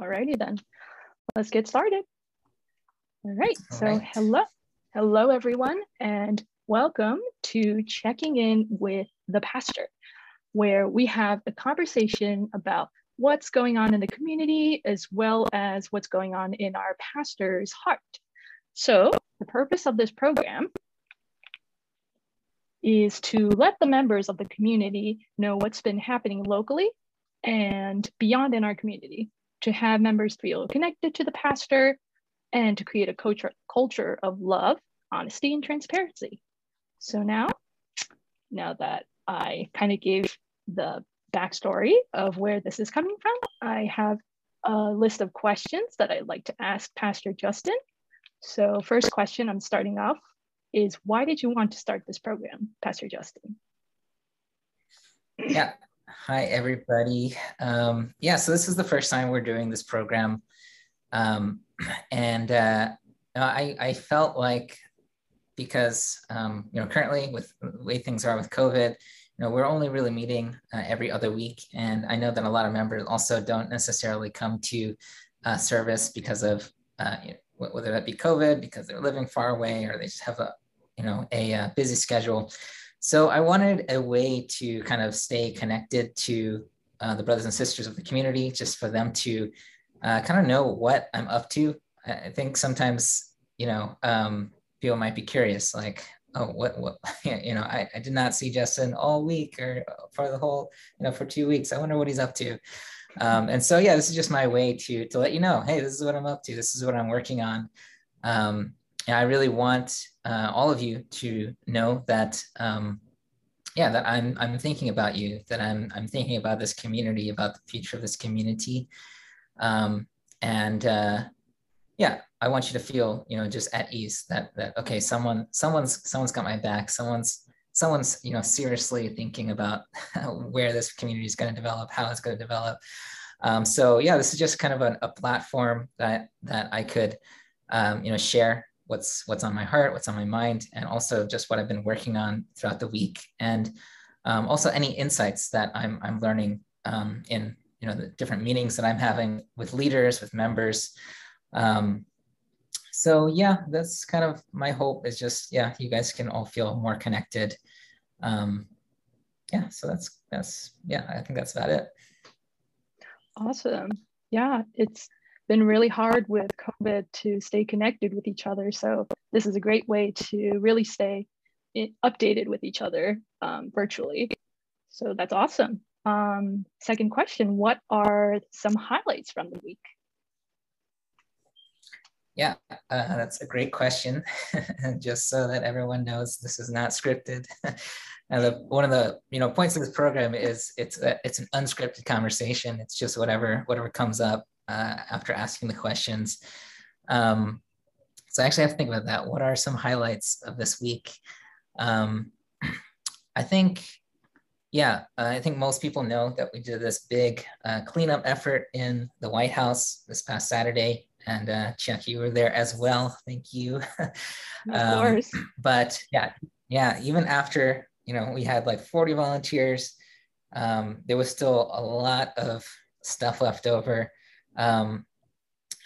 Alrighty then, let's get started. All right, All so right. hello, hello everyone, and welcome to Checking In with the Pastor, where we have a conversation about what's going on in the community as well as what's going on in our pastor's heart. So the purpose of this program is to let the members of the community know what's been happening locally and beyond in our community, to have members feel connected to the pastor and to create a culture, culture of love, honesty, and transparency. So now, now that I kind of gave the backstory of where this is coming from, I have a list of questions that I'd like to ask Pastor Justin. So first question I'm starting off is why did you want to start this program, Pastor Justin? Yeah. Hi, everybody. Um, yeah, so this is the first time we're doing this program. Um, and uh, I, I felt like because, um, you know, currently with the way things are with COVID, you know, we're only really meeting uh, every other week. And I know that a lot of members also don't necessarily come to uh, service because of, uh, you know, whether that be COVID, because they're living far away or they just have a, you know, a, uh busy schedule. So I wanted a way to kind of stay connected to uh, the brothers and sisters of the community, just for them to uh, kind of know what I'm up to. I think sometimes, you know, um, people might be curious, like, oh, what, what, you know, I, I did not see Justin all week or for the whole, you know, for two weeks. I wonder what he's up to. Um, and so, yeah, this is just my way to to let you know, hey, this is what I'm up to. This is what I'm working on. Um, and I really want uh, all of you to know that, um, yeah, that I'm I'm thinking about you, that I'm I'm thinking about this community, about the future of this community, um, and uh, yeah, I want you to feel, you know, just at ease that that okay, someone someone's someone's got my back, someone's someone's you know seriously thinking about where this community is going to develop, how it's going to develop. Um, so yeah, this is just kind of a, a platform that that I could um, you know share what's what's on my heart, what's on my mind, and also just what I've been working on throughout the week, and um, also any insights that I'm I'm learning um, in you know the different meetings that I'm having with leaders, with members. Um, so yeah, that's kind of my hope is just yeah, you guys can all feel more connected. Um, yeah, so that's that's yeah, I think that's about it. Awesome. Yeah, it's been really hard with COVID to stay connected with each other. So this is a great way to really stay updated with each other um, virtually. So that's awesome. Um, second question, what are some highlights from the week? Yeah, uh, that's a great question. And just so that everyone knows, this is not scripted. and the, one of the you know points of this program is it's a, it's an unscripted conversation. It's just whatever whatever comes up uh, after asking the questions. Um, so I actually have to think about that. What are some highlights of this week? Um, I think, yeah, uh, I think most people know that we did this big uh, cleanup effort in the White House this past Saturday. And uh, Chuck, you were there as well. Thank you. Of Um, course. but yeah, yeah, even after, you know, we had like 40 volunteers, um, there was still a lot of stuff left over. Um,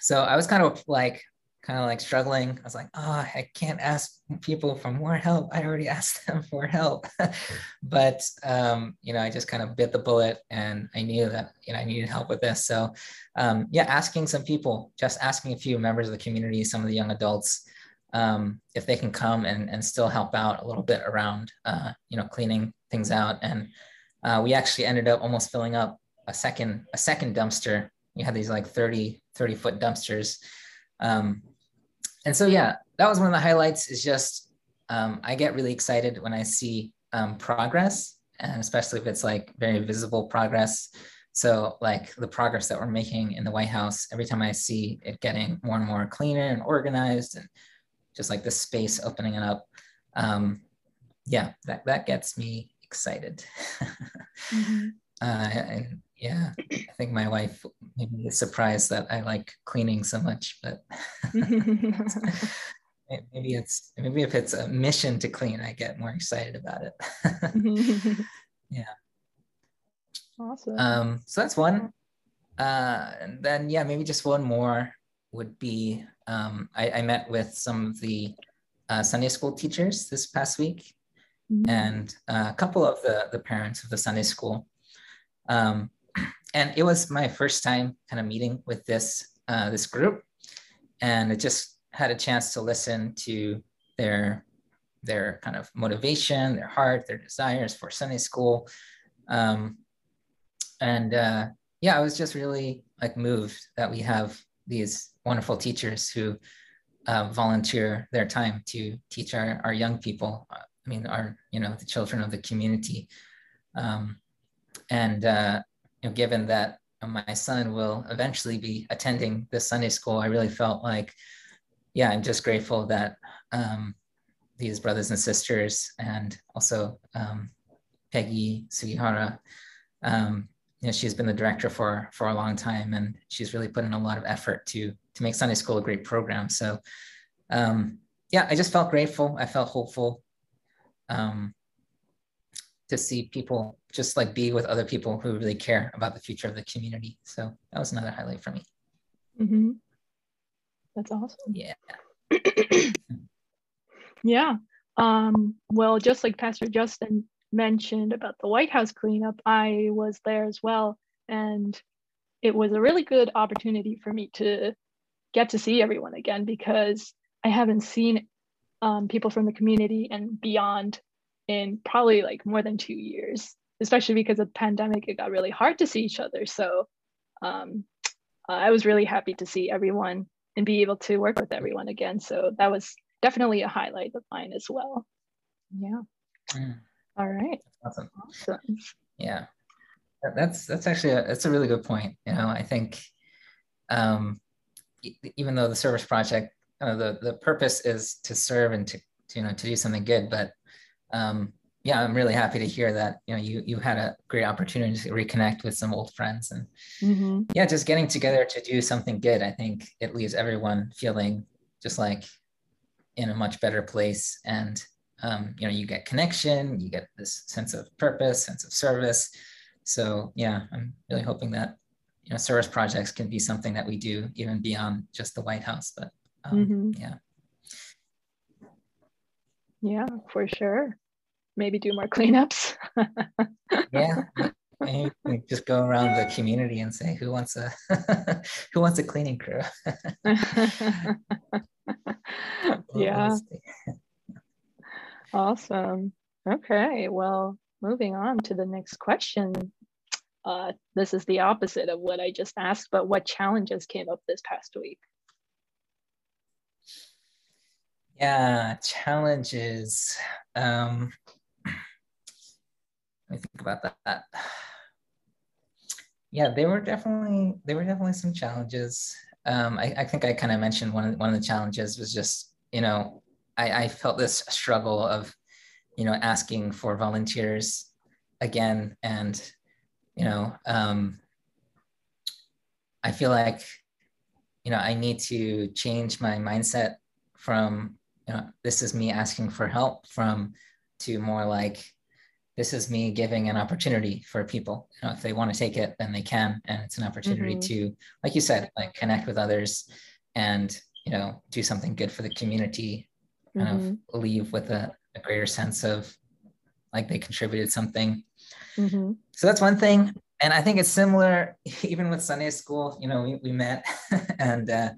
so I was kind of like, kind of like struggling. I was like, oh, I can't ask people for more help. I already asked them for help. but, um, you know, I just kind of bit the bullet and I knew that, you know, I needed help with this. So, um, yeah, asking some people, just asking a few members of the community, some of the young adults, um, if they can come and, and still help out a little bit around, uh, you know, cleaning things out. And uh, we actually ended up almost filling up a second, a second dumpster. We had these like 30, 30 foot dumpsters. Um, and so, yeah, that was one of the highlights is just, um, I get really excited when I see um, progress and especially if it's like very visible progress. So like the progress that we're making in the White House, every time I see it getting more and more cleaner and organized and just like the space opening it up. Um, yeah, that, that gets me excited. Mhm. Uh, and yeah, I think my wife maybe is surprised that I like cleaning so much, but maybe it's maybe if it's a mission to clean, I get more excited about it. yeah. awesome. Um, so that's one. uh, and then yeah, maybe just one more would be um, I, I, met with some of the uh, Sunday school teachers this past week, mm-hmm. and uh, a couple of the the parents of the Sunday school. Um, and it was my first time kind of meeting with this uh, this group, and I just had a chance to listen to their their kind of motivation, their heart, their desires for Sunday school, um, and uh, yeah, I was just really like moved that we have these wonderful teachers who uh, volunteer their time to teach our, our young people. I mean, our you know the children of the community, um, and uh, you know, given that my son will eventually be attending this Sunday school, I really felt like, yeah, I'm just grateful that um, these brothers and sisters, and also um, Peggy Sugihara, um, you know, she's been the director for for a long time, and she's really put in a lot of effort to to make Sunday School a great program. So, um, yeah, I just felt grateful. I felt hopeful um, to see people just like be with other people who really care about the future of the community. So that was another highlight for me. Mm-hmm. That's awesome. Yeah. yeah. Um, well, just like Pastor Justin mentioned about the White House cleanup, I was there as well. And it was a really good opportunity for me to get to see everyone again because I haven't seen um, people from the community and beyond in probably like more than two years, especially because of the pandemic, it got really hard to see each other. So um, I was really happy to see everyone and be able to work with everyone again. So that was definitely a highlight of mine as well. Yeah. Mm. All right. Awesome. Awesome. Yeah. That's that's actually a, that's a really good point. You know, I think um, even though the service project, uh, the the purpose is to serve and to, to you know to do something good, but um, yeah, I'm really happy to hear that you know you you had a great opportunity to reconnect with some old friends and mm-hmm. yeah, just getting together to do something good. I think it leaves everyone feeling just like in a much better place and um, you know you get connection you get this sense of purpose sense of service so yeah i'm really hoping that you know service projects can be something that we do even beyond just the white house but um, mm-hmm. yeah yeah for sure maybe do more cleanups yeah Maybe just go around the community and say who wants a who wants a cleaning crew yeah Awesome. Okay, well, moving on to the next question. Uh, this is the opposite of what I just asked, but what challenges came up this past week? Yeah, challenges. Um, me think about that. Yeah, they were definitely there were definitely some challenges. Um, I, I think I kind of mentioned one of, one of the challenges was just you know I, I felt this struggle of, you know, asking for volunteers again. And, you know, um, I feel like, you know, I need to change my mindset from, you know, this is me asking for help from to more like, this is me giving an opportunity for people. You know, if they want to take it, then they can. And it's an opportunity mm-hmm. to, like you said, like connect with others and, you know, do something good for the community kind mm-hmm. of leave with a, a, greater sense of like they contributed something. Mm-hmm. So that's one thing. And I think it's similar even with Sunday school. You know, we, we met and uh,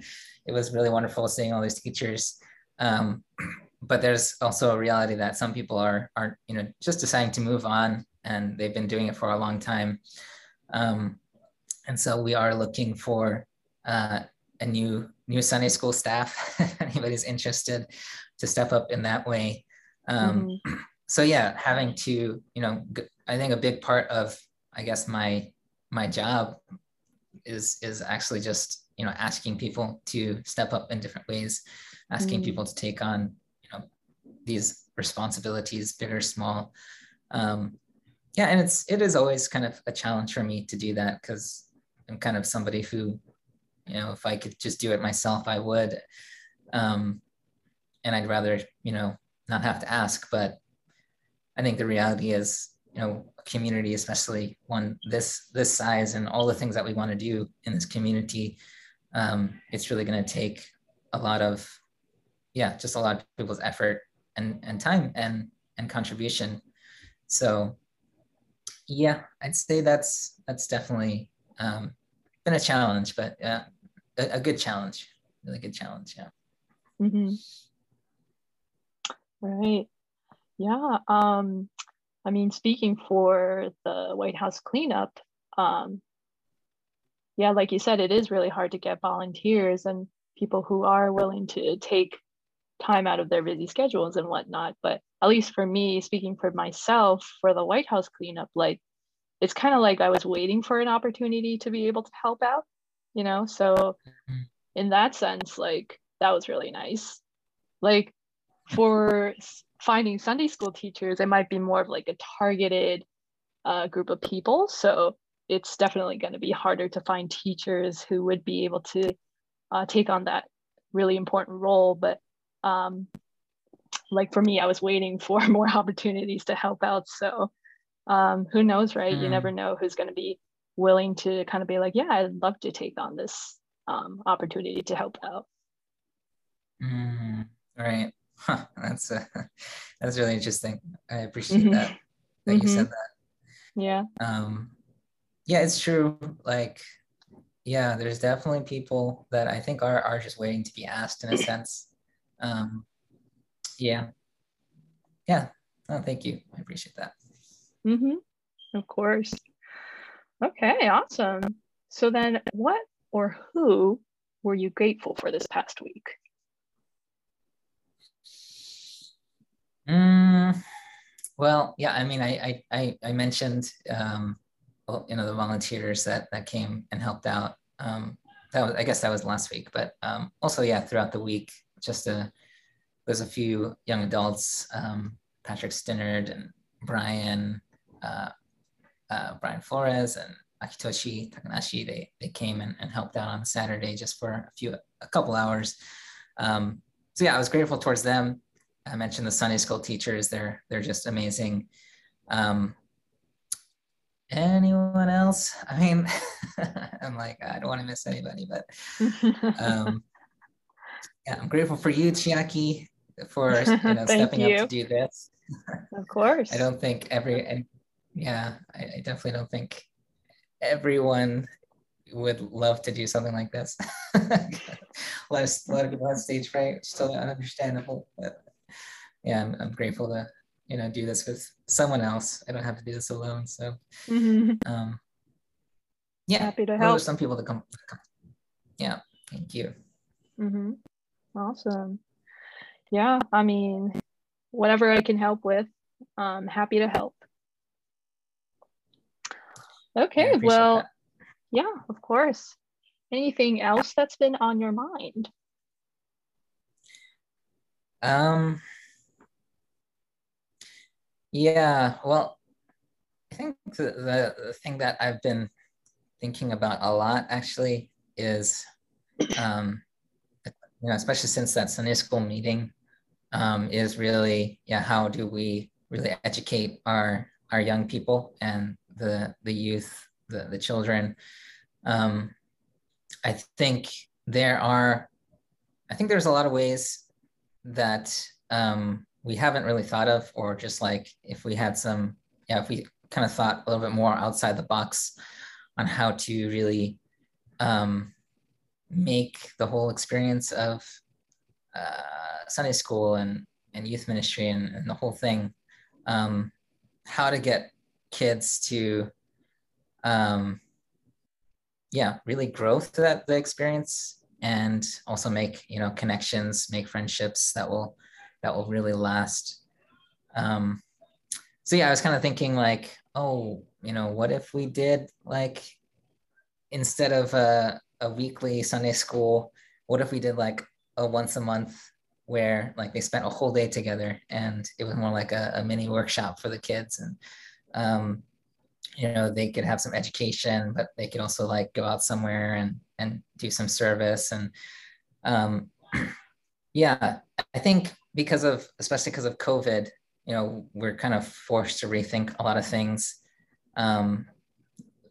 it was really wonderful seeing all these teachers. Um, but there's also a reality that some people are are you know just deciding to move on and they've been doing it for a long time. Um, and so we are looking for uh, a new new Sunday school staff. if anybody's interested, to step up in that way. Um, mm-hmm. So yeah, having to, you know, I think a big part of, I guess my my job is is actually just you know asking people to step up in different ways, asking mm-hmm. people to take on these responsibilities, big or small. Um, yeah, and it's it is always kind of a challenge for me to do that because I'm kind of somebody who, you know, if I could just do it myself, I would. Um, and I'd rather, you know, not have to ask. But I think the reality is, you know a community especially one this this size and all the things that we want to do in this community um, it's really going to take a lot of yeah just a lot of people's effort and and time and and contribution. So yeah i'd say that's that's definitely um, been a challenge but yeah a, a good challenge really good challenge yeah. Mm-hmm. right. Yeah um i mean speaking for the white house cleanup um yeah like you said it is really hard to get volunteers and people who are willing to take time out of their busy schedules and whatnot. But at least for me, speaking for myself, for the White House cleanup, like it's kind of like I was waiting for an opportunity to be able to help out, you know? So mm-hmm. in that sense, like that was really nice. Like for finding Sunday school teachers, it might be more of like a targeted uh, group of people. So it's definitely going to be harder to find teachers who would be able to uh, take on that really important role. But um, like for me, I was waiting for more opportunities to help out. So um, who knows, right? Mm. You never know who's going to be willing to kind of be like, yeah, I'd love to take on this um, opportunity to help out. Mm, right. Huh, that's uh, that's really interesting. I appreciate mm-hmm. that that mm-hmm. you said that. Yeah. Um, yeah, it's true. Like, yeah, there's definitely people that I think are are just waiting to be asked in a sense um, yeah. Yeah. Oh, thank you. I appreciate that. Mm-hmm. of course. Okay awesome. So then what or who were you grateful for this past week? Mm, well yeah i mean i i i, mentioned um, well, you know the volunteers that that came and helped out. Um, that was i guess that was last week but um, also yeah throughout the week just a there's a few young adults, um, Patrick Stinnard and Brian, uh, uh, Brian Flores and Akitoshi Takanashi. They they came and, and helped out on Saturday just for a few a couple hours. Um, so yeah, I was grateful towards them. I mentioned the Sunday school teachers; they're they're just amazing. Um, anyone else? I mean, I'm like I don't want to miss anybody, but um, yeah, I'm grateful for you, Chiaki, for you know stepping you. up to do this. Of course. I don't think every, and yeah, I, I, definitely don't think everyone would love to do something like this. a lot of, a lot of people on stage fright, still understandable, but yeah, I'm, I'm grateful to you know do this with someone else. I don't have to do this alone. So mm-hmm. um, yeah, happy to help. Some people to come, come. Yeah, thank you. Mm-hmm. Awesome. Yeah, I mean, whatever I can help with, I'm happy to help. Okay, well, that. yeah, of course. Anything else that's been on your mind? Um, yeah, well, I think the, the, the thing that I've been thinking about a lot actually is um, you know, especially since that Sunday school meeting um, is really, yeah, how do we really educate our our young people and the the youth, the the children. Um, I think there are, I think there's a lot of ways that um, we haven't really thought of, or just like if we had some, yeah, if we kind of thought a little bit more outside the box on how to really um, make the whole experience of uh, Sunday school and, and youth ministry and, and the whole thing, um, how to get kids to, um, yeah, really grow through that the experience and also make you know connections, make friendships that will that will really last. Um, so yeah, I was kind of thinking like, oh, you know, what if we did like instead of a a weekly Sunday school? What if we did like a once a month where like they spent a whole day together and it was more like a, a mini workshop for the kids and um, you know they could have some education but they could also like go out somewhere and and do some service and um, yeah i think because of especially because of covid you know, we're kind of forced to rethink a lot of things. Um,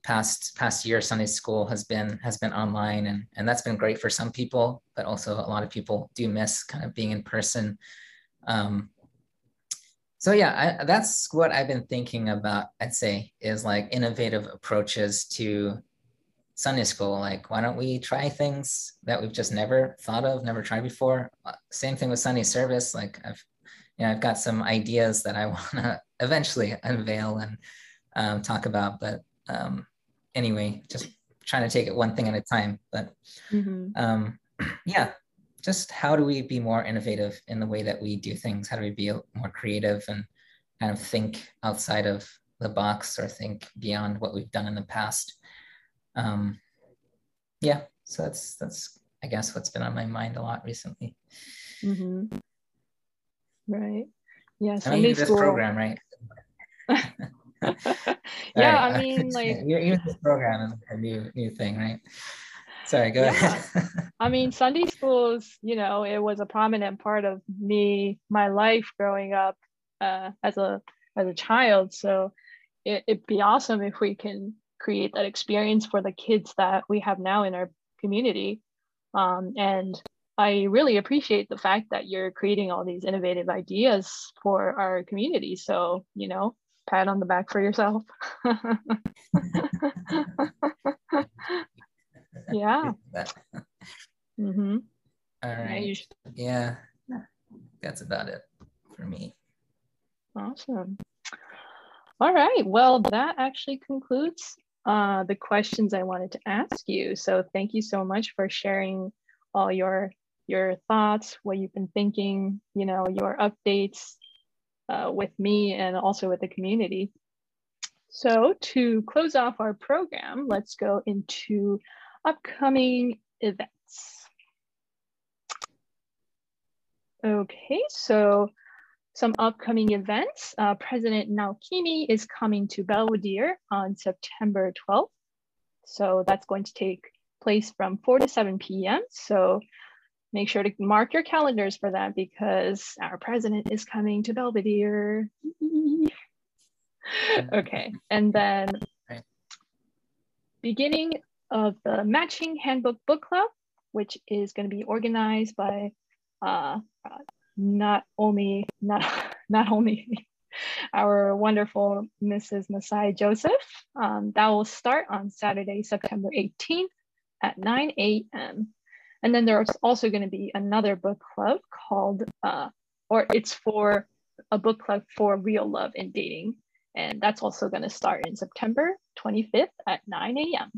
past past year, Sunday school has been has been online, and and that's been great for some people, but also a lot of people do miss kind of being in person. Um, so yeah, I, that's what I've been thinking about. I'd say is like innovative approaches to Sunday school. Like, why don't we try things that we've just never thought of, never tried before? Uh, same thing with Sunday service. Like, I've you know, I've got some ideas that I want to eventually unveil and um, talk about. But um, anyway, just trying to take it one thing at a time. But mm-hmm. um, yeah, just how do we be more innovative in the way that we do things? How do we be more creative and kind of think outside of the box or think beyond what we've done in the past? Um, yeah, so that's that's I guess what's been on my mind a lot recently. Mm-hmm. Right. Yeah. Sunday school. this program, right? yeah, right. I mean, like even this program is a new new thing, right? Sorry, go yeah. ahead. I mean, Sunday schools, you know, it was a prominent part of me, my life growing up uh, as a as a child. So it, it'd be awesome if we can create that experience for the kids that we have now in our community. Um, and I really appreciate the fact that you're creating all these innovative ideas for our community. So, you know, pat on the back for yourself. yeah. Mm-hmm. All right. Yeah, yeah, that's about it for me. Awesome. All right. Well, that actually concludes uh, the questions I wanted to ask you. So thank you so much for sharing all your your thoughts, what you've been thinking, you know, your updates uh, with me and also with the community. So to close off our program, let's go into upcoming events. Okay, so some upcoming events. Uh, President Naokimi is coming to Belvedere on September 12th. So that's going to take place from 4 to 7 p.m. So make sure to mark your calendars for that because our president is coming to Belvedere. okay, and then beginning of the matching handbook book club, which is going to be organized by uh, not only not not only our wonderful Mrs. Masai Joseph. Um, that will start on Saturday, September 18th at 9 a.m. And then there's also going to be another book club called, uh, or it's for a book club for real love and dating. And that's also going to start in September 25th at 9 a.m.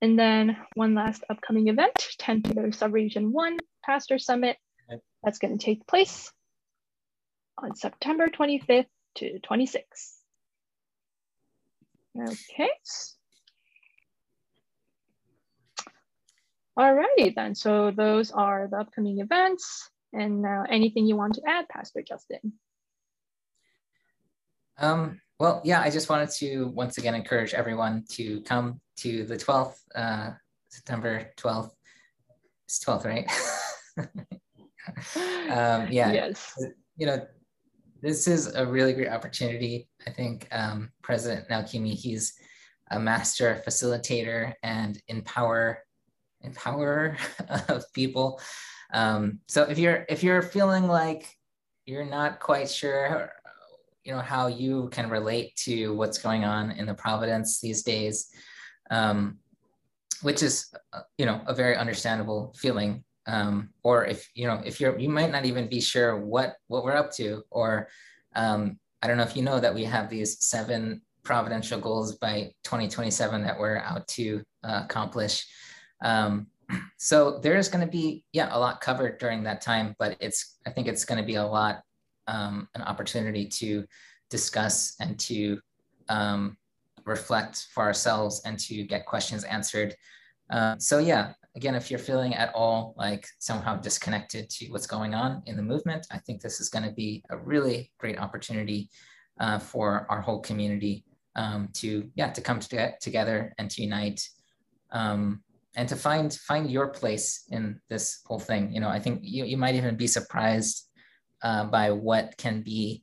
And then one last upcoming event, 10 Pillar Subregion 1 Pastor Summit. That's going to take place on September 25th to 26th. Okay, Alrighty then, so those are the upcoming events. And now anything you want to add, Pastor Justin? Um, well, yeah, I just wanted to once again encourage everyone to come to the 12th, uh, September 12th. It's 12th, right? um, yeah, yes. you know, this is a really great opportunity. I think um, President Naokimi, he's a master facilitator and empower empower of people. Um, so if you're if you're feeling like you're not quite sure, you know how you can relate to what's going on in the Providence these days, um, which is uh, you know a very understandable feeling. Um, or if you know if you're you might not even be sure what what we're up to, or um, I don't know if you know that we have these seven providential goals by 2027 that we're out to uh, accomplish. Um, so there's going to be yeah a lot covered during that time, but it's I think it's going to be a lot um, an opportunity to discuss and to um, reflect for ourselves and to get questions answered. Uh, so yeah, again, if you're feeling at all like somehow disconnected to what's going on in the movement, I think this is going to be a really great opportunity uh, for our whole community um, to yeah to come to together and to unite. Um, and to find find your place in this whole thing. You know, I think you, you might even be surprised uh, by what can be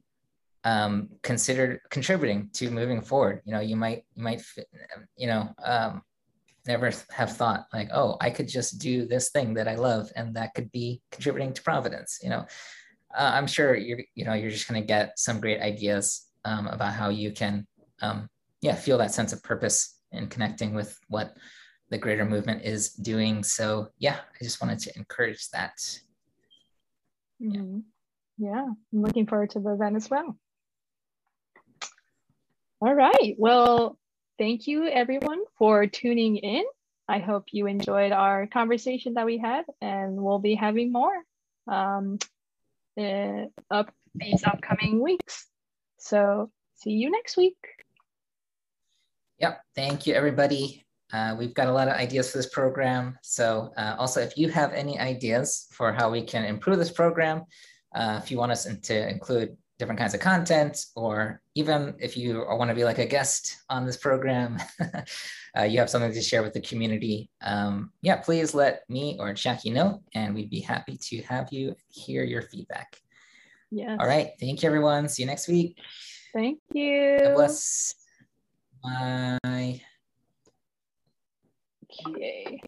um, consider contributing to moving forward. You know, you might you might you know um, never have thought like, oh, I could just do this thing that I love, and that could be contributing to Providence. You know, uh, I'm sure you're you know you're just to get some great ideas um, about how you can um, yeah feel that sense of purpose and connecting with what the greater movement is doing. So yeah, I just wanted to encourage that. Mm-hmm. Yeah, I'm looking forward to the event as well. All right. Well, thank you everyone for tuning in. I hope you enjoyed our conversation that we had, and we'll be having more um, uh, up these upcoming weeks. So see you next week. Yep. Thank you, everybody. Uh, we've got a lot of ideas for this program. So uh, also, if you have any ideas for how we can improve this program, uh, if you want us to include different kinds of content, or even if you want to be like a guest on this program, uh, you have something to share with the community, um, yeah, please let me or Jackie know, and we'd be happy to have you hear your feedback. Yeah. All right. Thank you, everyone. See you next week. Thank you. God bless. Bye. Okay.